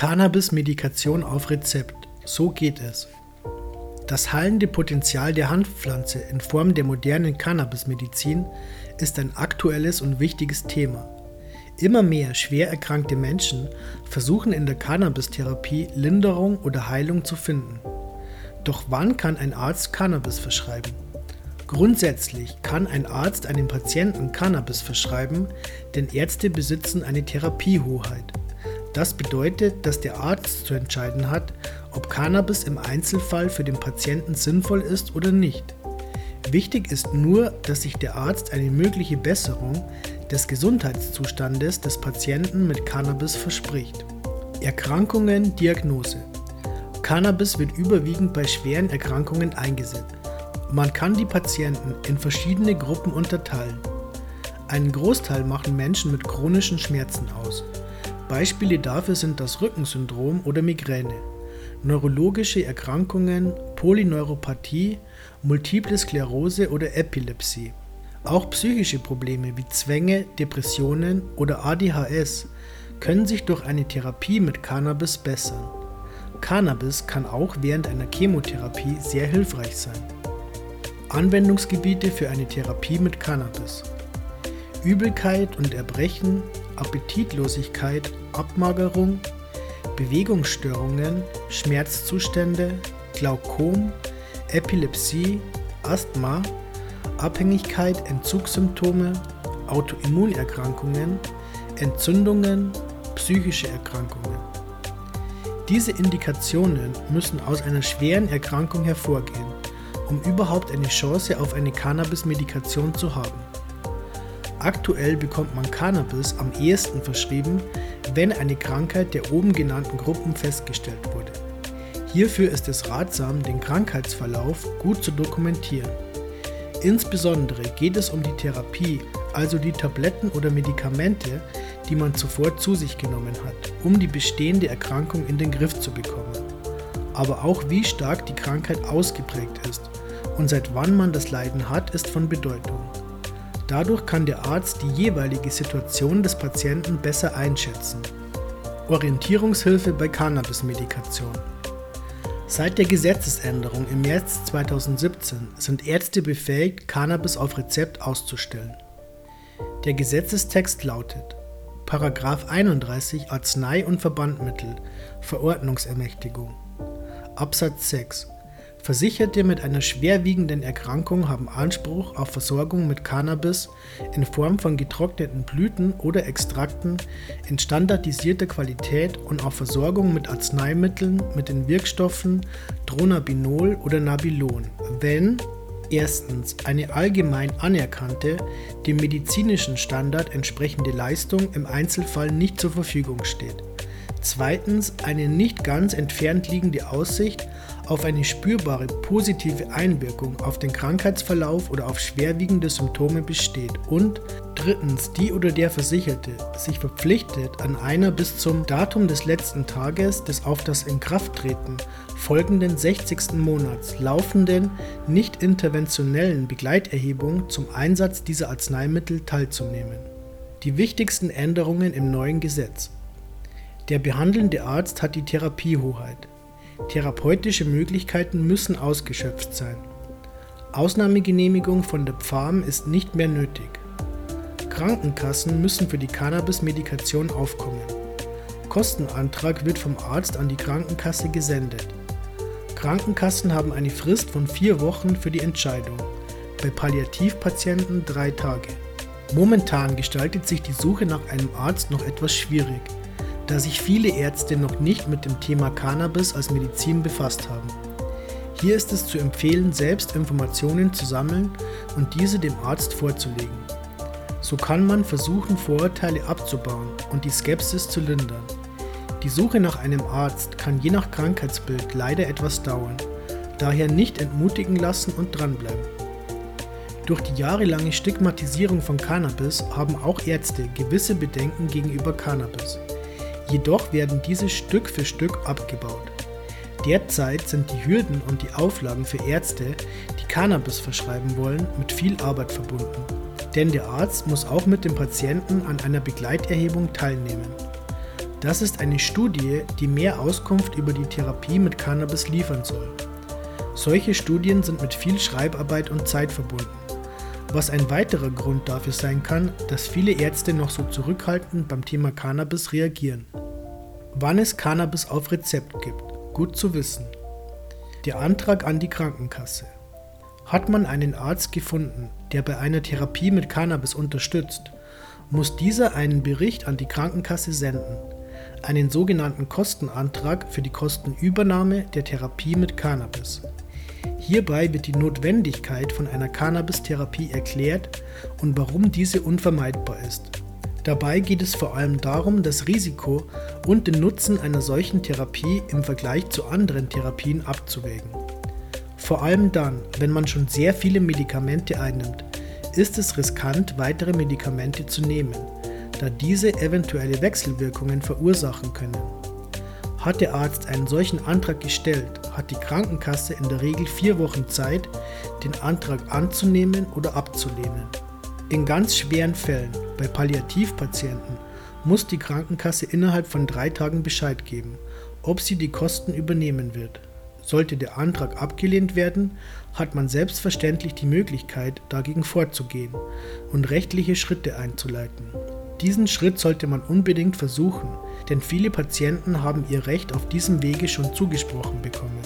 Cannabis-Medikation auf Rezept. So geht es. Das heilende Potenzial der Hanfpflanze in Form der modernen Cannabismedizin ist ein aktuelles und wichtiges Thema. Immer mehr schwer erkrankte Menschen versuchen in der Cannabis-Therapie Linderung oder Heilung zu finden. Doch wann kann ein Arzt Cannabis verschreiben? Grundsätzlich kann ein Arzt einem Patienten Cannabis verschreiben, denn Ärzte besitzen eine Therapiehoheit. Das bedeutet, dass der Arzt zu entscheiden hat, ob Cannabis im Einzelfall für den Patienten sinnvoll ist oder nicht. Wichtig ist nur, dass sich der Arzt eine mögliche Besserung des Gesundheitszustandes des Patienten mit Cannabis verspricht. Erkrankungen Diagnose Cannabis wird überwiegend bei schweren Erkrankungen eingesetzt. Man kann die Patienten in verschiedene Gruppen unterteilen. Einen Großteil machen Menschen mit chronischen Schmerzen aus. Beispiele dafür sind das Rückensyndrom oder Migräne, neurologische Erkrankungen, Polyneuropathie, Multiple Sklerose oder Epilepsie. Auch psychische Probleme wie Zwänge, Depressionen oder ADHS können sich durch eine Therapie mit Cannabis bessern. Cannabis kann auch während einer Chemotherapie sehr hilfreich sein. Anwendungsgebiete für eine Therapie mit Cannabis. Übelkeit und Erbrechen, Appetitlosigkeit, Abmagerung, Bewegungsstörungen, Schmerzzustände, Glaukom, Epilepsie, Asthma, Abhängigkeit, Entzugssymptome, Autoimmunerkrankungen, Entzündungen, psychische Erkrankungen. Diese Indikationen müssen aus einer schweren Erkrankung hervorgehen, um überhaupt eine Chance auf eine Cannabis-Medikation zu haben. Aktuell bekommt man Cannabis am ehesten verschrieben, wenn eine Krankheit der oben genannten Gruppen festgestellt wurde. Hierfür ist es ratsam, den Krankheitsverlauf gut zu dokumentieren. Insbesondere geht es um die Therapie, also die Tabletten oder Medikamente, die man zuvor zu sich genommen hat, um die bestehende Erkrankung in den Griff zu bekommen. Aber auch wie stark die Krankheit ausgeprägt ist und seit wann man das Leiden hat, ist von Bedeutung. Dadurch kann der Arzt die jeweilige Situation des Patienten besser einschätzen. Orientierungshilfe bei Cannabis-Medikation. Seit der Gesetzesänderung im März 2017 sind Ärzte befähigt, Cannabis auf Rezept auszustellen. Der Gesetzestext lautet: Paragraph 31 Arznei- und Verbandmittel Verordnungsermächtigung Absatz 6 Versicherte mit einer schwerwiegenden Erkrankung haben Anspruch auf Versorgung mit Cannabis in Form von getrockneten Blüten oder Extrakten in standardisierter Qualität und auf Versorgung mit Arzneimitteln mit den Wirkstoffen Dronabinol oder Nabilon, wenn erstens eine allgemein anerkannte, dem medizinischen Standard entsprechende Leistung im Einzelfall nicht zur Verfügung steht. Zweitens eine nicht ganz entfernt liegende Aussicht auf eine spürbare positive Einwirkung auf den Krankheitsverlauf oder auf schwerwiegende Symptome besteht und drittens die oder der Versicherte sich verpflichtet, an einer bis zum Datum des letzten Tages des auf das Inkrafttreten folgenden 60. Monats laufenden nicht interventionellen Begleiterhebung zum Einsatz dieser Arzneimittel teilzunehmen. Die wichtigsten Änderungen im neuen Gesetz. Der behandelnde Arzt hat die Therapiehoheit. Therapeutische Möglichkeiten müssen ausgeschöpft sein. Ausnahmegenehmigung von der Pfarm ist nicht mehr nötig. Krankenkassen müssen für die Cannabis-Medikation aufkommen. Kostenantrag wird vom Arzt an die Krankenkasse gesendet. Krankenkassen haben eine Frist von vier Wochen für die Entscheidung, bei Palliativpatienten drei Tage. Momentan gestaltet sich die Suche nach einem Arzt noch etwas schwierig da sich viele Ärzte noch nicht mit dem Thema Cannabis als Medizin befasst haben. Hier ist es zu empfehlen, selbst Informationen zu sammeln und diese dem Arzt vorzulegen. So kann man versuchen, Vorurteile abzubauen und die Skepsis zu lindern. Die Suche nach einem Arzt kann je nach Krankheitsbild leider etwas dauern, daher nicht entmutigen lassen und dranbleiben. Durch die jahrelange Stigmatisierung von Cannabis haben auch Ärzte gewisse Bedenken gegenüber Cannabis. Jedoch werden diese Stück für Stück abgebaut. Derzeit sind die Hürden und die Auflagen für Ärzte, die Cannabis verschreiben wollen, mit viel Arbeit verbunden. Denn der Arzt muss auch mit dem Patienten an einer Begleiterhebung teilnehmen. Das ist eine Studie, die mehr Auskunft über die Therapie mit Cannabis liefern soll. Solche Studien sind mit viel Schreibarbeit und Zeit verbunden, was ein weiterer Grund dafür sein kann, dass viele Ärzte noch so zurückhaltend beim Thema Cannabis reagieren. Wann es Cannabis auf Rezept gibt, gut zu wissen. Der Antrag an die Krankenkasse. Hat man einen Arzt gefunden, der bei einer Therapie mit Cannabis unterstützt, muss dieser einen Bericht an die Krankenkasse senden, einen sogenannten Kostenantrag für die Kostenübernahme der Therapie mit Cannabis. Hierbei wird die Notwendigkeit von einer Cannabis-Therapie erklärt und warum diese unvermeidbar ist. Dabei geht es vor allem darum, das Risiko und den Nutzen einer solchen Therapie im Vergleich zu anderen Therapien abzuwägen. Vor allem dann, wenn man schon sehr viele Medikamente einnimmt, ist es riskant, weitere Medikamente zu nehmen, da diese eventuelle Wechselwirkungen verursachen können. Hat der Arzt einen solchen Antrag gestellt, hat die Krankenkasse in der Regel vier Wochen Zeit, den Antrag anzunehmen oder abzulehnen. In ganz schweren Fällen, bei Palliativpatienten, muss die Krankenkasse innerhalb von drei Tagen Bescheid geben, ob sie die Kosten übernehmen wird. Sollte der Antrag abgelehnt werden, hat man selbstverständlich die Möglichkeit, dagegen vorzugehen und rechtliche Schritte einzuleiten. Diesen Schritt sollte man unbedingt versuchen, denn viele Patienten haben ihr Recht auf diesem Wege schon zugesprochen bekommen.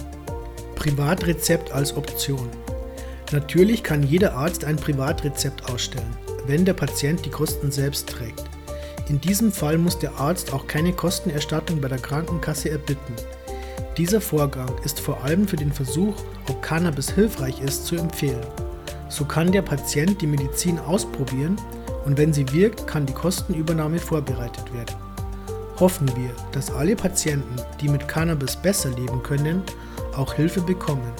Privatrezept als Option. Natürlich kann jeder Arzt ein Privatrezept ausstellen, wenn der Patient die Kosten selbst trägt. In diesem Fall muss der Arzt auch keine Kostenerstattung bei der Krankenkasse erbitten. Dieser Vorgang ist vor allem für den Versuch, ob Cannabis hilfreich ist, zu empfehlen. So kann der Patient die Medizin ausprobieren und wenn sie wirkt, kann die Kostenübernahme vorbereitet werden. Hoffen wir, dass alle Patienten, die mit Cannabis besser leben können, auch Hilfe bekommen